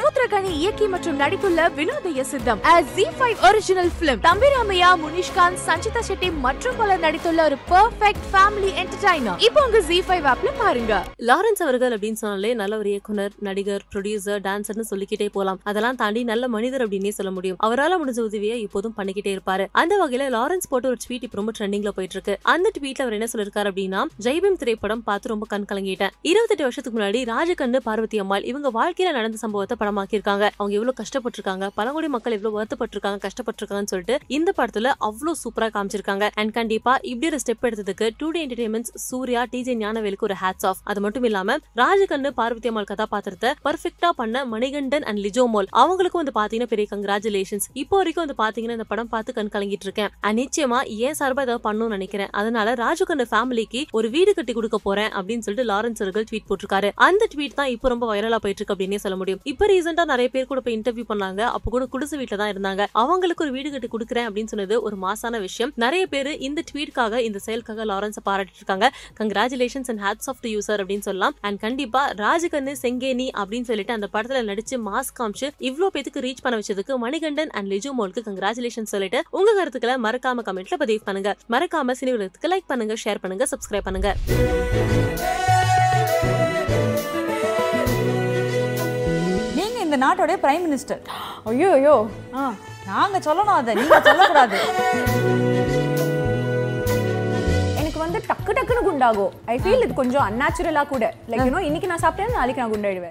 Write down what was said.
சமுத்திரகனி இயக்கி மற்றும் நடித்துள்ள Vinodhaya Sitham Zee five original film Thambiramaiah Munishkanth Sanchita Shetty மற்றும் பலர் நடித்துள்ள ஒரு பெர்ஃபெக்ட் ஃபேமிலி என்டர்டைனர் இப்போ உங்க ஜி ஃபைவ் ஆப்ல பாருங்க. லாரன்ஸ் அவர்கள் அப்படின்னு சொன்னாலே நல்ல ஒரு இயக்குனர் நடிகர் ப்ரொடியூசர் டான்சர்னு சொல்லிக்கிட்டே போலாம். அதெல்லாம் தாண்டி நல்ல மனிதர் அப்படின்னே சொல்ல முடியும். அவரால முடிஞ்ச உதவியை இப்போதும் பண்ணிக்கிட்டே இருப்பாரு. அந்த வகையில லாரன்ஸ் போட்டு ஒரு ட்வீட் இப்போ ரொம்ப ட்ரெண்டிங்ல போயிட்டு இருக்கு அந்த ட்வீட்ல அவர் என்ன சொல்லிருக்காரு அப்படின்னா ஜெய்பீம் திரைப்படம் பார்த்து ரொம்ப கண் கலங்கிட்டேன். இருபத்தெட்டு வருஷத்துக்கு முன்னாடி ராஜகண்ணு பார்வதி அம்மாள் இவங்க வாழ்க்கையில நடந்த சம்பவத்தை படமாக்கியிருக்காங்க அவங்க எவ்வளவு கஷ்டப்பட்டிருக்காங்க பழங்குடி மக்கள் எவ்வளவு வருத்தப்பட்டிருக்காங்க கஷ்டப்பட்டிருக்காங்கன்னு சொல்லிட்டு இந்த படத்துல அவ்வளவு சூப்பரா காமிச்சிருக்காங்க. அண்ட் கண்டிப்பா இப்படி ஒரு ஸ்டெப் எடுத்ததுக்கு two D entertainments Suriya TJ ஞானவேலுக்கு ஒரு ஹேட்ஸ் ஆஃப் அது மட்டும் இல்லாம ராஜகண்ணு பார்வதி அம்மாள் கதாபாத்திரத்தை பர்ஃபெக்டா பண்ண மணிகண்டன் அண்ட் லிஜோமோல் அவங்களுக்கும் வந்து பாத்தீங்கன்னா பெரிய கங்க்ராச்சுலேஷன்ஸ் இப்போ வரைக்கும் வந்து பாத்தீங்கன்னா இந்த படம் பார்த்து கண் கலங்கிட்டு இருக்கேன். அண்ட் நிச்சயமா ஏன் சார்பா ஏதாவது பண்ணணும்னு நினைக்கிறேன். அதனால ராஜகண்ணு ஃபேமிலிக்கு ஒரு வீடு கட்டி கொடுக்க போறேன் அப்படின்னு சொல்லிட்டு லாரன்ஸ் அவர்கள் ட்வீட் போட்டிருக்காரு. அந்த ட்வீட் தான் இப்போ ரொம்ப வைரலா போயிட்டு இருக்கு அப்படின்னே சொல்ல முடியும். இப்போ ரீசெண்டா நிறைய பேர் கூட போய் இன்டர்வியூ பண்ணாங்க. அப்போ கூட குடிசை வீட்டுல தான் இருந்தாங்க. அவங்களுக்கு ஒரு வீடு கட்டி கொடுக்குறேன் அப்படின்னு சொன்னது ஒரு மாசான விஷயம். நிறைய பேர் இந்த ட்வீட்காக இந்த செயலுக்காக லாரன்ஸ் பாராட்டிட்டு இருக்காங்க. Congratulations and hats off to user அப்படின்னு சொல்லலாம். அண்ட் கண்டிப்பா ராஜகண்ணு செங்கேனி அப்படின்னு சொல்லிட்டு அந்த படத்துல நடிச்சு மாஸ் காமிச்சு இவ்வளவு பேத்துக்கு ரீச் பண்ண வச்சதுக்கு மணிகண்டன் அண்ட் லிஜு மோலுக்கு கங்க்ராச்சுலேஷன் சொல்லிட்டு உங்க கருத்துக்களை மறக்காம கமெண்ட்ல பதிவு பண்ணுங்க. மறக்காம சினிவரத்துக்கு லைக் பண்ணுங்க ஷேர் பண்ணுங்க சப்ஸ்கிரைப் பண்ணுங்க. நாட்டோடைய பிரைம் மினிஸ்டர் ஐயோ ஐயோ ஆ நாங்க சொல்லணும் அதை நீங்க சொல்லக்கூடாது. எனக்கு வந்து டக்கு டக்குன்னு குண்டாகும். ஐ ஃபீல் இது கொஞ்சம் அன்நேச்சுரலா கூட. லைக் யூனோ இன்னைக்கு நான் சாப்பிட்டேன் நாளைக்கு நான் குண்டாயிடுவேன்.